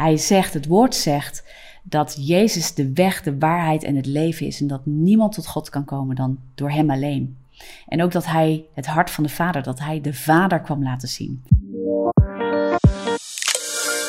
Hij zegt, het woord zegt dat Jezus de weg, de waarheid en het leven is en dat niemand tot God kan komen dan door Hem alleen. En ook dat Hij het hart van de Vader, dat Hij de Vader kwam laten zien.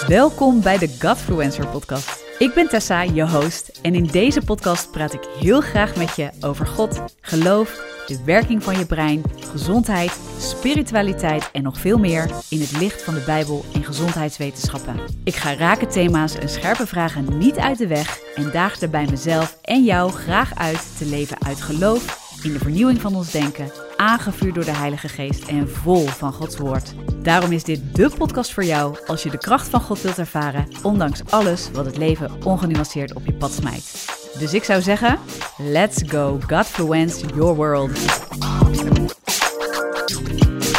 Welkom bij de Godfluencer podcast. Ik ben Tessa, je host, en in deze podcast praat ik heel graag met je over God, geloof, de werking van je brein, gezondheid, spiritualiteit en nog veel meer in het licht van de Bijbel en gezondheidswetenschappen. Ik ga rake thema's en scherpe vragen niet uit de weg en daag daarbij mezelf en jou graag uit te leven uit geloof in de vernieuwing van ons denken, aangevuurd door de Heilige Geest en vol van Gods Woord. Daarom is dit de podcast voor jou als je de kracht van God wilt ervaren, ondanks alles wat het leven ongenuanceerd op je pad smijt. Dus ik zou zeggen, let's go Godfluence your world.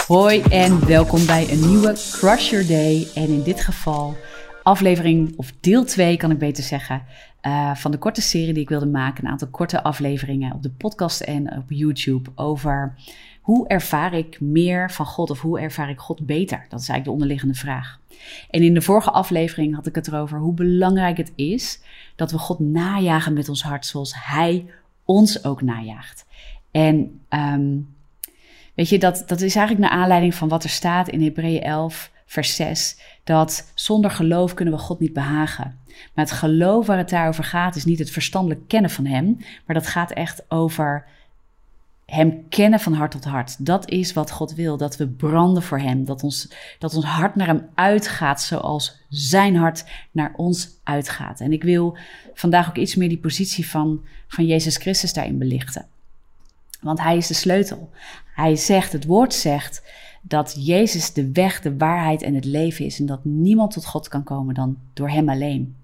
Hoi en welkom bij een nieuwe Crush Your Day. En in dit geval aflevering, of deel 2 kan ik beter zeggen, uh, van de korte serie die ik wilde maken. Een aantal korte afleveringen op de podcast en op YouTube over hoe ervaar ik meer van God of hoe ervaar ik God beter? Dat is eigenlijk de onderliggende vraag. En in de vorige aflevering had ik het erover hoe belangrijk het is dat we God najagen met ons hart zoals Hij ons ook najaagt. En um, weet je, dat, dat is eigenlijk naar aanleiding van wat er staat in Hebreeën 11, vers 6, dat zonder geloof kunnen we God niet behagen. Maar het geloof waar het daarover gaat is niet het verstandelijk kennen van Hem, maar dat gaat echt over Hem kennen van hart tot hart. Dat is wat God wil, dat we branden voor Hem, dat ons, dat ons hart naar Hem uitgaat zoals Zijn hart naar ons uitgaat. En ik wil vandaag ook iets meer die positie van, van Jezus Christus daarin belichten. Want Hij is de sleutel. Hij zegt, het woord zegt, dat Jezus de weg, de waarheid en het leven is en dat niemand tot God kan komen dan door Hem alleen.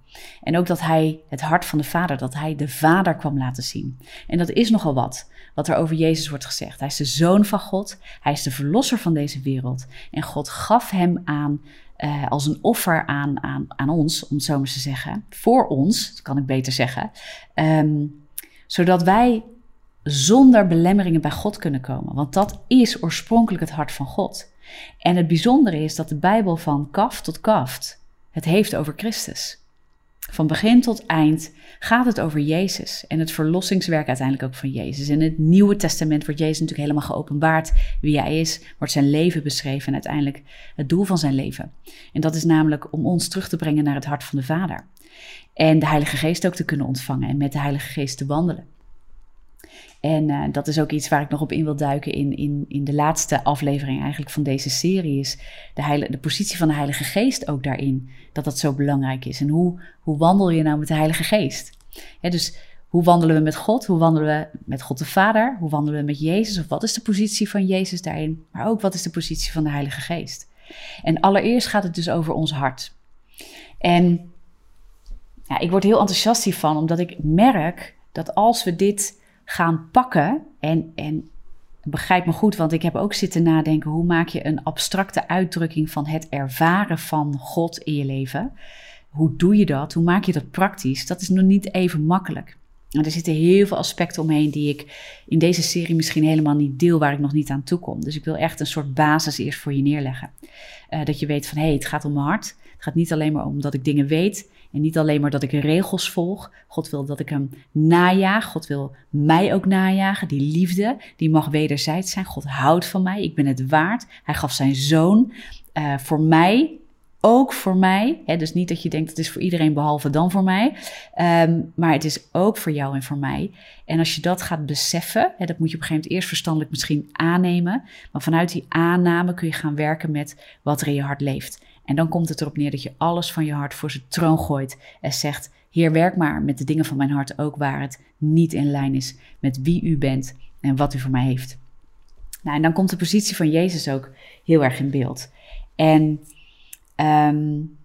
En ook dat Hij het hart van de Vader, dat Hij de Vader kwam laten zien. En dat is nogal wat, wat er over Jezus wordt gezegd. Hij is de Zoon van God, Hij is de Verlosser van deze wereld. En God gaf Hem aan uh, als een offer aan, aan, aan ons, om het zo maar te zeggen. Voor ons, dat kan ik beter zeggen. Um, zodat wij zonder belemmeringen bij God kunnen komen. Want dat is oorspronkelijk het hart van God. En het bijzondere is dat de Bijbel van kaf tot kaft het heeft over Christus. Van begin tot eind gaat het over Jezus en het verlossingswerk uiteindelijk ook van Jezus. In het Nieuwe Testament wordt Jezus natuurlijk helemaal geopenbaard wie hij is, wordt zijn leven beschreven en uiteindelijk het doel van zijn leven. En dat is namelijk om ons terug te brengen naar het hart van de Vader. En de Heilige Geest ook te kunnen ontvangen en met de Heilige Geest te wandelen. En uh, dat is ook iets waar ik nog op in wil duiken in, in, in de laatste aflevering eigenlijk van deze serie. Is de, heilige, de positie van de Heilige Geest ook daarin. Dat dat zo belangrijk is. En hoe, hoe wandel je nou met de Heilige Geest? dus hoe wandelen we met God? Hoe wandelen we met God de Vader? Hoe wandelen we met Jezus? Of wat is de positie van Jezus daarin? Maar ook wat is de positie van de Heilige Geest? En allereerst gaat het dus over ons hart. En ja, ik word heel enthousiast hiervan, omdat ik merk dat als we dit gaan pakken. En, en begrijp me goed, want ik heb ook zitten nadenken: hoe maak je een abstracte uitdrukking van het ervaren van God in je leven? Hoe doe je dat? Hoe maak je dat praktisch? Dat is nog niet even makkelijk. En er zitten heel veel aspecten omheen die ik in deze serie misschien helemaal niet deel, waar ik nog niet aan toe kom. Dus ik wil echt een soort basis eerst voor je neerleggen. Uh, dat je weet van hé, hey, het gaat om mijn hart. Het gaat niet alleen maar om dat ik dingen weet. En niet alleen maar dat ik regels volg. God wil dat ik hem najaag. God wil mij ook najagen. Die liefde, die mag wederzijds zijn. God houdt van mij. Ik ben het waard. Hij gaf zijn zoon uh, voor mij. Ook voor mij. Hè, dus niet dat je denkt het is voor iedereen behalve dan voor mij. Um, maar het is ook voor jou en voor mij. En als je dat gaat beseffen, hè, dat moet je op een gegeven moment eerst verstandelijk misschien aannemen. Maar vanuit die aanname kun je gaan werken met wat er in je hart leeft. En dan komt het erop neer dat je alles van je hart voor zijn troon gooit en zegt: Heer, werk maar met de dingen van mijn hart ook waar het niet in lijn is met wie u bent en wat u voor mij heeft. Nou, en dan komt de positie van Jezus ook heel erg in beeld. En um,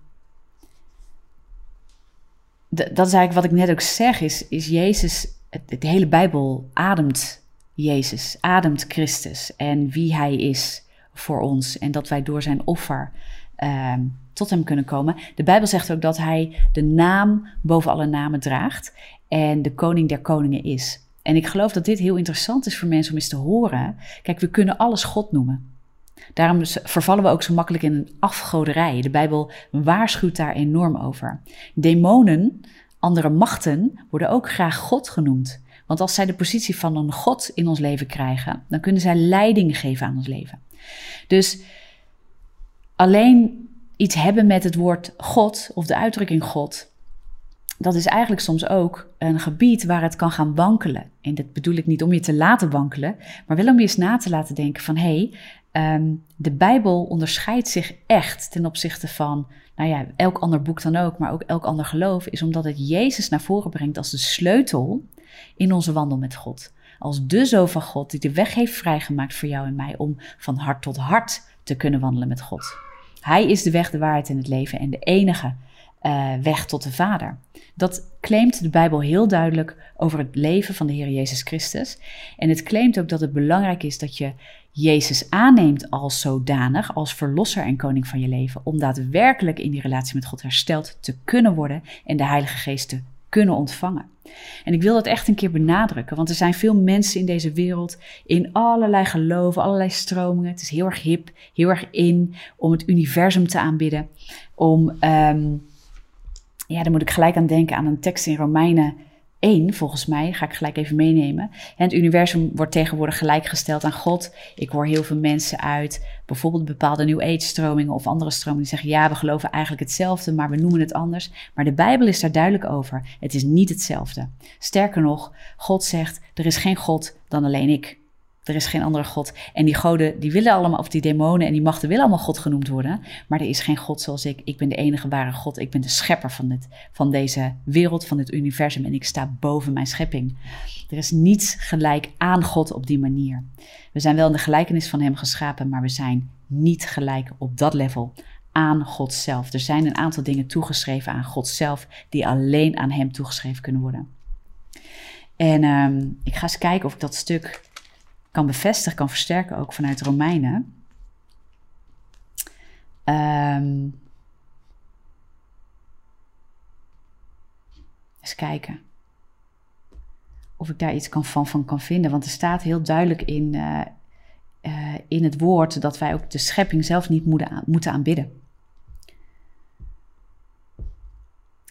dat is eigenlijk wat ik net ook zeg, is, is Jezus, het, de hele Bijbel ademt Jezus, ademt Christus en wie Hij is voor ons. En dat wij door zijn offer uh, tot hem kunnen komen. De Bijbel zegt ook dat hij de naam boven alle namen draagt en de koning der koningen is. En ik geloof dat dit heel interessant is voor mensen om eens te horen. Kijk, we kunnen alles God noemen. Daarom vervallen we ook zo makkelijk in een afgoderij. De Bijbel waarschuwt daar enorm over. Demonen, andere machten, worden ook graag God genoemd. Want als zij de positie van een God in ons leven krijgen, dan kunnen zij leiding geven aan ons leven. Dus alleen iets hebben met het woord God of de uitdrukking God, dat is eigenlijk soms ook een gebied waar het kan gaan wankelen. En dat bedoel ik niet om je te laten wankelen, maar wel om je eens na te laten denken van hé, hey, ehm, de Bijbel onderscheidt zich echt ten opzichte van, nou ja, elk ander boek dan ook, maar ook elk ander geloof, is omdat het Jezus naar voren brengt als de sleutel in onze wandel met God. Als de zo van God die de weg heeft vrijgemaakt voor jou en mij om van hart tot hart te kunnen wandelen met God. Hij is de weg, de waarheid en het leven en de enige uh, weg tot de Vader. Dat claimt de Bijbel heel duidelijk over het leven van de Heer Jezus Christus. En het claimt ook dat het belangrijk is dat je Jezus aanneemt als zodanig, als verlosser en koning van je leven, om daadwerkelijk in die relatie met God hersteld te kunnen worden en de Heilige Geest te kunnen ontvangen. En ik wil dat echt een keer benadrukken, want er zijn veel mensen in deze wereld in allerlei geloven, allerlei stromingen. Het is heel erg hip, heel erg in om het universum te aanbidden, om um, ja, dan moet ik gelijk aan denken aan een tekst in Romeinen 1, volgens mij. Ga ik gelijk even meenemen. Het universum wordt tegenwoordig gelijkgesteld aan God. Ik hoor heel veel mensen uit, bijvoorbeeld bepaalde New Age stromingen of andere stromingen, die zeggen: ja, we geloven eigenlijk hetzelfde, maar we noemen het anders. Maar de Bijbel is daar duidelijk over. Het is niet hetzelfde. Sterker nog, God zegt: er is geen God dan alleen ik. Er is geen andere God. En die goden, die willen allemaal, of die demonen en die machten willen allemaal God genoemd worden. Maar er is geen God zoals ik. Ik ben de enige ware God. Ik ben de schepper van, dit, van deze wereld, van dit universum. En ik sta boven mijn schepping. Er is niets gelijk aan God op die manier. We zijn wel in de gelijkenis van Hem geschapen, maar we zijn niet gelijk op dat level aan God zelf. Er zijn een aantal dingen toegeschreven aan God zelf, die alleen aan Hem toegeschreven kunnen worden. En um, ik ga eens kijken of ik dat stuk kan bevestigen, kan versterken ook vanuit Romeinen. Um, eens kijken of ik daar iets kan van, kan vinden. Want er staat heel duidelijk in, uh, uh, in het woord dat wij ook de schepping zelf niet moeten aanbidden.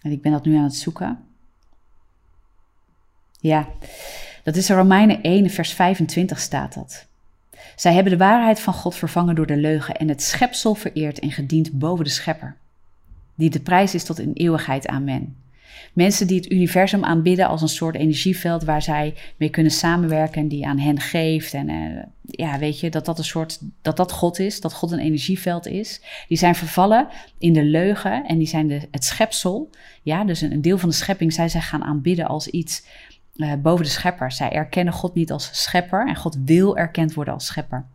En ik ben dat nu aan het zoeken. Ja, dat is in Romeinen 1, vers 25 staat dat. Zij hebben de waarheid van God vervangen door de leugen en het schepsel vereerd en gediend boven de schepper, die de prijs is tot in eeuwigheid. Amen. Mensen die het universum aanbidden als een soort energieveld waar zij mee kunnen samenwerken en die aan hen geeft. En uh, ja, weet je, dat dat een soort, dat dat God is, dat God een energieveld is. Die zijn vervallen in de leugen en die zijn de, het schepsel. Ja, dus een, deel van de schepping zij zij gaan aanbidden als iets uh, boven de schepper. Zij erkennen God niet als schepper en God wil erkend worden als schepper.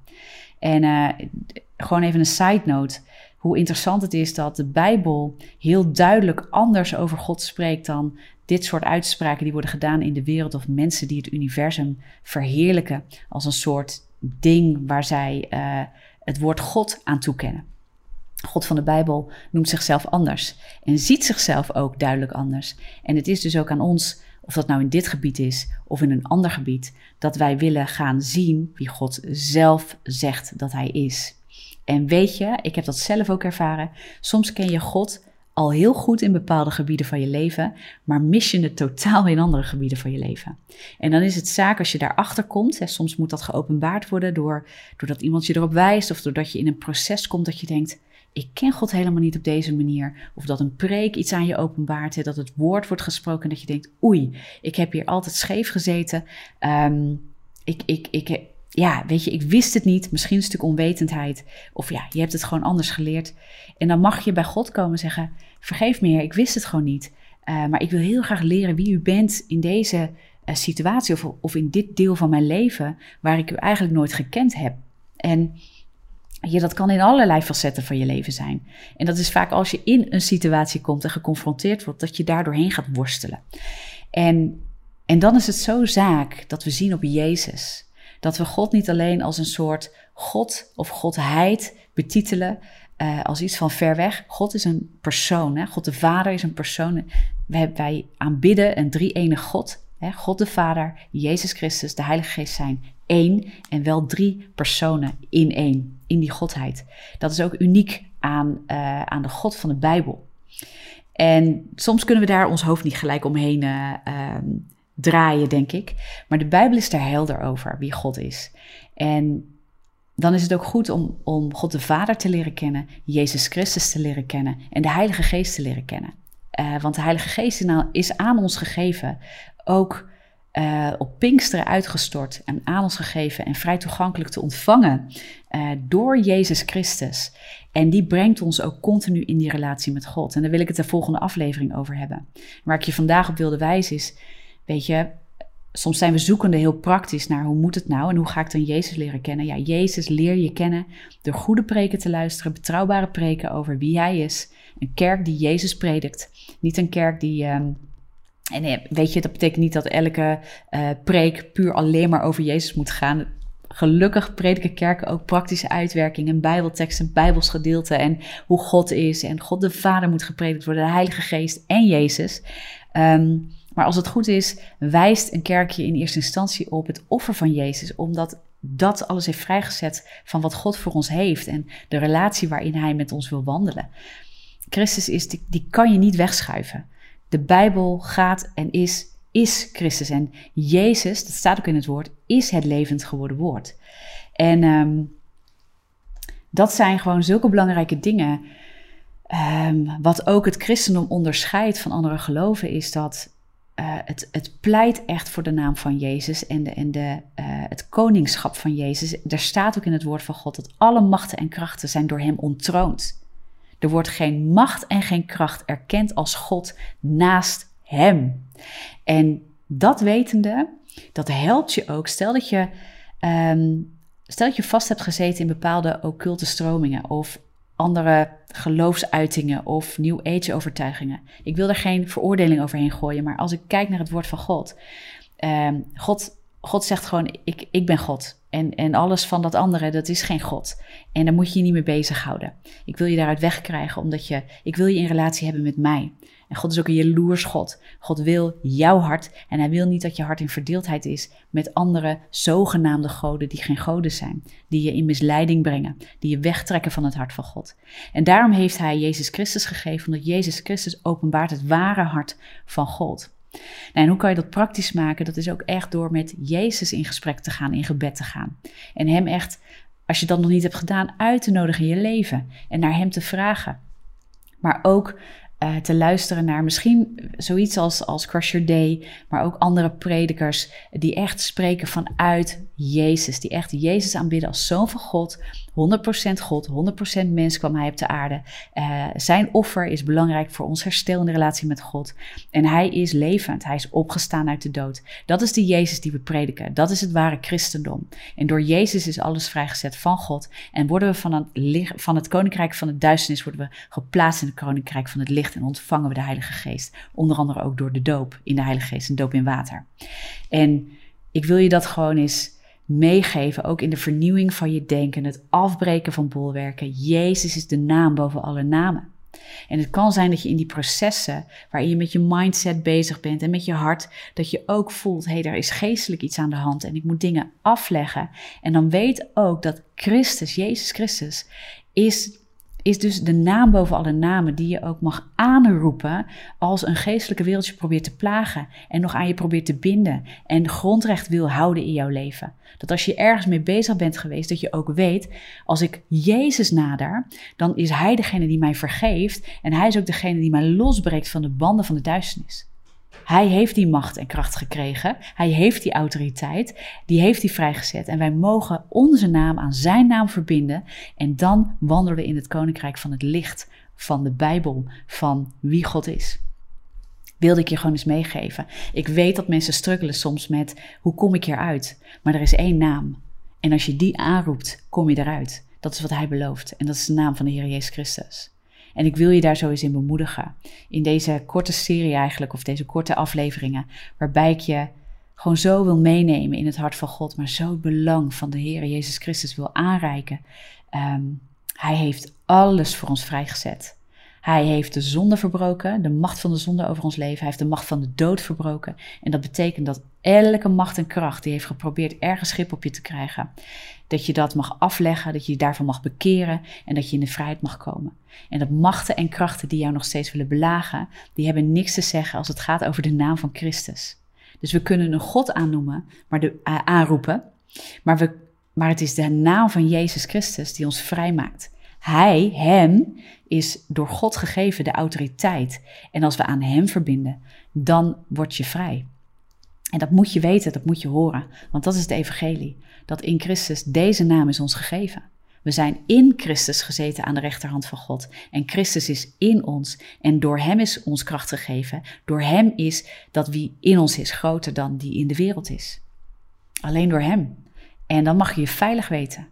En uh, gewoon even een side note. Hoe interessant het is dat de Bijbel heel duidelijk anders over God spreekt dan dit soort uitspraken die worden gedaan in de wereld of mensen die het universum verheerlijken als een soort ding waar zij uh, het woord God aan toekennen. God van de Bijbel noemt zichzelf anders en ziet zichzelf ook duidelijk anders. En het is dus ook aan ons of dat nou in dit gebied is of in een ander gebied, dat wij willen gaan zien wie God zelf zegt dat Hij is. En weet je, ik heb dat zelf ook ervaren. Soms ken je God al heel goed in bepaalde gebieden van je leven, maar mis je het totaal in andere gebieden van je leven. En dan is het zaak als je daarachter komt, hè, soms moet dat geopenbaard worden door, doordat iemand je erop wijst of doordat je in een proces komt dat je denkt, ik ken God helemaal niet op deze manier. Of dat een preek iets aan je openbaart, hè, dat het woord wordt gesproken en dat je denkt, oei, ik heb hier altijd scheef gezeten. Um, ik, ik, ik, ja, weet je, ik wist het niet. Misschien een stuk onwetendheid. Of ja, je hebt het gewoon anders geleerd. En dan mag je bij God komen zeggen, vergeef me ik wist het gewoon niet. Uh, maar ik wil heel graag leren wie u bent in deze uh, situatie of, of in dit deel van mijn leven waar ik u eigenlijk nooit gekend heb. En je, dat kan in allerlei facetten van je leven zijn. En dat is vaak als je in een situatie komt en geconfronteerd wordt, dat je daar doorheen gaat worstelen. En, en dan is het zo zaak dat we zien op Jezus. Dat we God niet alleen als een soort God of Godheid betitelen, uh, als iets van ver weg. God is een persoon. Hè? God de Vader is een persoon. Wij, wij aanbidden een drie-enige God God de Vader, Jezus Christus, de Heilige Geest zijn één en wel drie personen in één, in die Godheid. Dat is ook uniek aan, uh, aan de God van de Bijbel. En soms kunnen we daar ons hoofd niet gelijk omheen uh, draaien, denk ik. Maar de Bijbel is daar helder over wie God is. En dan is het ook goed om, om God de Vader te leren kennen, Jezus Christus te leren kennen en de Heilige Geest te leren kennen. Uh, want de Heilige Geest is aan ons gegeven, ook uh, op Pinksteren uitgestort en aan ons gegeven en vrij toegankelijk te ontvangen uh, door Jezus Christus. En die brengt ons ook continu in die relatie met God. En daar wil ik het de volgende aflevering over hebben. Waar ik je vandaag op wilde wijzen is, weet je, soms zijn we zoekende heel praktisch naar hoe moet het nou en hoe ga ik dan Jezus leren kennen. Ja, Jezus leer je kennen door goede preken te luisteren, betrouwbare preken over wie Hij is. Een kerk die Jezus predikt, niet een kerk die... Um, en weet je, dat betekent niet dat elke uh, preek puur alleen maar over Jezus moet gaan. Gelukkig prediken kerken ook praktische uitwerkingen, bijbelteksten, bijbelsgedeelten en hoe God is. En God de Vader moet gepredikt worden, de Heilige Geest en Jezus. Um, maar als het goed is, wijst een kerkje in eerste instantie op het offer van Jezus, omdat dat alles heeft vrijgezet van wat God voor ons heeft en de relatie waarin Hij met ons wil wandelen. Christus is, die, die kan je niet wegschuiven. De Bijbel gaat en is, is Christus. En Jezus, dat staat ook in het woord, is het levend geworden woord. En um, dat zijn gewoon zulke belangrijke dingen. Um, wat ook het christendom onderscheidt van andere geloven, is dat uh, het, het, pleit echt voor de naam van Jezus en, de, en de, uh, het koningschap van Jezus. Er staat ook in het woord van God dat alle machten en krachten zijn door hem ontroond. Er wordt geen macht en geen kracht erkend als God naast hem. En dat wetende, dat helpt je ook. Stel dat je, um, stel dat je vast hebt gezeten in bepaalde occulte stromingen of andere geloofsuitingen of New Age overtuigingen. Ik wil er geen veroordeling overheen gooien, maar als ik kijk naar het woord van God, um, God, God zegt gewoon, ik, ik ben God. En, en alles van dat andere, dat is geen God. En daar moet je je niet mee bezighouden. Ik wil je daaruit wegkrijgen, omdat je, ik wil je in relatie hebben met mij. En God is ook een jaloers God. God wil jouw hart en hij wil niet dat je hart in verdeeldheid is met andere zogenaamde goden die geen goden zijn, die je in misleiding brengen, die je wegtrekken van het hart van God. En daarom heeft hij Jezus Christus gegeven, omdat Jezus Christus openbaart het ware hart van God. Nou, en hoe kan je dat praktisch maken? Dat is ook echt door met Jezus in gesprek te gaan, in gebed te gaan. En hem echt, als je dat nog niet hebt gedaan, uit te nodigen in je leven en naar hem te vragen. Maar ook uh, te luisteren naar misschien zoiets als, als Crush Your Day, maar ook andere predikers die echt spreken vanuit Jezus, die echt Jezus aanbidden als zoon van God, 100% God, 100% mens kwam hij op de aarde. Uh, zijn offer is belangrijk voor ons herstel in de relatie met God. En hij is levend, hij is opgestaan uit de dood. Dat is de Jezus die we prediken, dat is het ware christendom. En door Jezus is alles vrijgezet van God en worden we van het, van het koninkrijk van de duisternis worden we geplaatst in het koninkrijk van het licht en ontvangen we de Heilige Geest. Onder andere ook door de doop in de Heilige Geest, een doop in water. En ik wil je dat gewoon eens meegeven, ook in de vernieuwing van je denken, het afbreken van bolwerken. Jezus is de naam boven alle namen. En het kan zijn dat je in die processen waarin je met je mindset bezig bent en met je hart, dat je ook voelt, hé, hey, daar is geestelijk iets aan de hand en ik moet dingen afleggen. En dan weet ook dat Christus, Jezus Christus, is is dus de naam boven alle namen die je ook mag aanroepen als een geestelijke wereldje probeert te plagen en nog aan je probeert te binden en grondrecht wil houden in jouw leven. Dat als je ergens mee bezig bent geweest, dat je ook weet, als ik Jezus nader, dan is Hij degene die mij vergeeft en Hij is ook degene die mij losbreekt van de banden van de duisternis. Hij heeft die macht en kracht gekregen. Hij heeft die autoriteit. Die heeft hij vrijgezet. En wij mogen onze naam aan zijn naam verbinden. En dan wandelen we in het koninkrijk van het licht. Van de Bijbel. Van wie God is. Wilde ik je gewoon eens meegeven. Ik weet dat mensen struggelen soms met hoe kom ik hieruit? Maar er is één naam. En als je die aanroept, kom je eruit. Dat is wat hij belooft. En dat is de naam van de Heer Jezus Christus. En ik wil je daar zo eens in bemoedigen. In deze korte serie eigenlijk, of deze korte afleveringen, waarbij ik je gewoon zo wil meenemen in het hart van God, maar zo het belang van de Heer Jezus Christus wil aanreiken. Um, hij heeft alles voor ons vrijgezet. Hij heeft de zonde verbroken, de macht van de zonde over ons leven. Hij heeft de macht van de dood verbroken. En dat betekent dat elke macht en kracht die heeft geprobeerd ergens schip op je te krijgen, dat je dat mag afleggen, dat je je daarvan mag bekeren en dat je in de vrijheid mag komen. En dat machten en krachten die jou nog steeds willen belagen, die hebben niks te zeggen als het gaat over de naam van Christus. Dus we kunnen een God aannoemen, maar de, aanroepen, maar, we, maar het is de naam van Jezus Christus die ons vrijmaakt. Hij, hem, is door God gegeven de autoriteit. En als we aan hem verbinden, dan word je vrij. En dat moet je weten, dat moet je horen. Want dat is het evangelie. Dat in Christus deze naam is ons gegeven. We zijn in Christus gezeten aan de rechterhand van God. En Christus is in ons. En door Hem is ons kracht gegeven. Door Hem is dat wie in ons is groter dan die in de wereld is. Alleen door Hem. En dan mag je je veilig weten.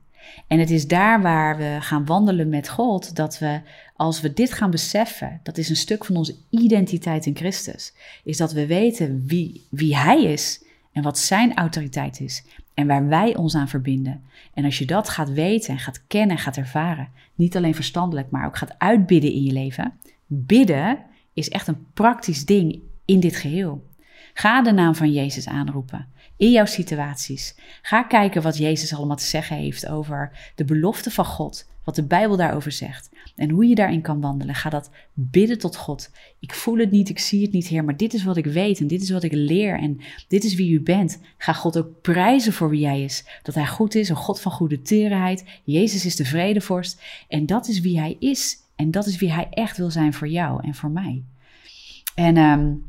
En het is daar waar we gaan wandelen met God, dat we, als we dit gaan beseffen, dat is een stuk van onze identiteit in Christus, is dat we weten wie, wie Hij is en wat Zijn autoriteit is en waar wij ons aan verbinden. En als je dat gaat weten en gaat kennen en gaat ervaren, niet alleen verstandelijk, maar ook gaat uitbidden in je leven, bidden is echt een praktisch ding in dit geheel. Ga de naam van Jezus aanroepen in jouw situaties. Ga kijken wat Jezus allemaal te zeggen heeft over de belofte van God, wat de Bijbel daarover zegt en hoe je daarin kan wandelen. Ga dat bidden tot God. Ik voel het niet, ik zie het niet, Heer, maar dit is wat ik weet en dit is wat ik leer en dit is wie u bent. Ga God ook prijzen voor wie jij is. Dat hij goed is, een God van goede terenheid. Jezus is de vredevorst en dat is wie hij is. En dat is wie hij echt wil zijn voor jou en voor mij. En um,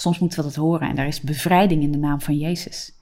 Soms moeten we dat horen en daar is bevrijding in de naam van Jezus.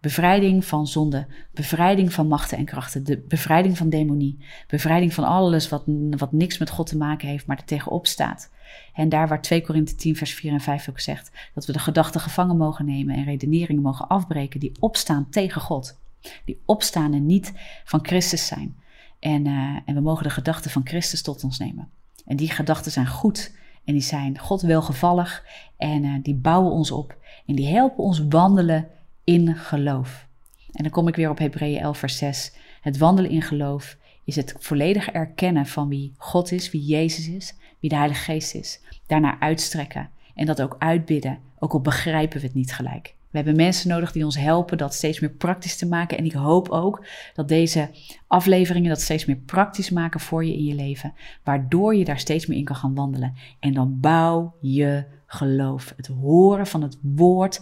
Bevrijding van zonde, bevrijding van machten en krachten, de bevrijding van demonie, bevrijding van alles wat, wat niks met God te maken heeft, maar er tegenop staat. En daar waar 2 Korinthe 10 vers 4 en 5 ook zegt, dat we de gedachten gevangen mogen nemen en redeneringen mogen afbreken die opstaan tegen God. Die opstaan en niet van Christus zijn. En, uh, en we mogen de gedachten van Christus tot ons nemen. En die gedachten zijn goed en die zijn God welgevallig en uh, die bouwen ons op en die helpen ons wandelen in geloof. En dan kom ik weer op Hebreeën 11 vers 6. Het wandelen in geloof is het volledige erkennen van wie God is, wie Jezus is, wie de Heilige Geest is. Daarna uitstrekken en dat ook uitbidden, ook al begrijpen we het niet gelijk. We hebben mensen nodig die ons helpen dat steeds meer praktisch te maken. En ik hoop ook dat deze afleveringen dat steeds meer praktisch maken voor je in je leven. Waardoor je daar steeds meer in kan gaan wandelen. En dan bouw je geloof. Het horen van het woord,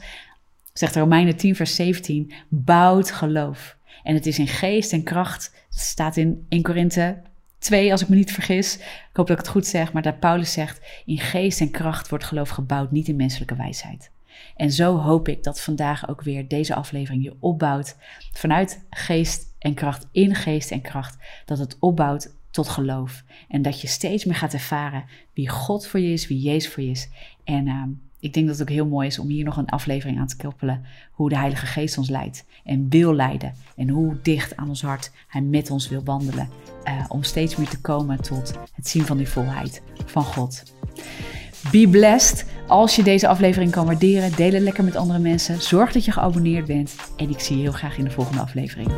zegt Romeinen 10, vers 17, bouwt geloof. En het is in geest en kracht. Het staat in 1 Korinthe 2, als ik me niet vergis. Ik hoop dat ik het goed zeg, maar dat Paulus zegt: in geest en kracht wordt geloof gebouwd, niet in menselijke wijsheid. En zo hoop ik dat vandaag ook weer deze aflevering je opbouwt vanuit geest en kracht, in geest en kracht, dat het opbouwt tot geloof. En dat je steeds meer gaat ervaren wie God voor je is, wie Jezus voor je is. En uh, ik denk dat het ook heel mooi is om hier nog een aflevering aan te koppelen. Hoe de Heilige Geest ons leidt en wil leiden. En hoe dicht aan ons hart Hij met ons wil wandelen. Uh, om steeds meer te komen tot het zien van die volheid van God. Be blessed. Als je deze aflevering kan waarderen, deel het lekker met andere mensen. Zorg dat je geabonneerd bent. En ik zie je heel graag in de volgende aflevering.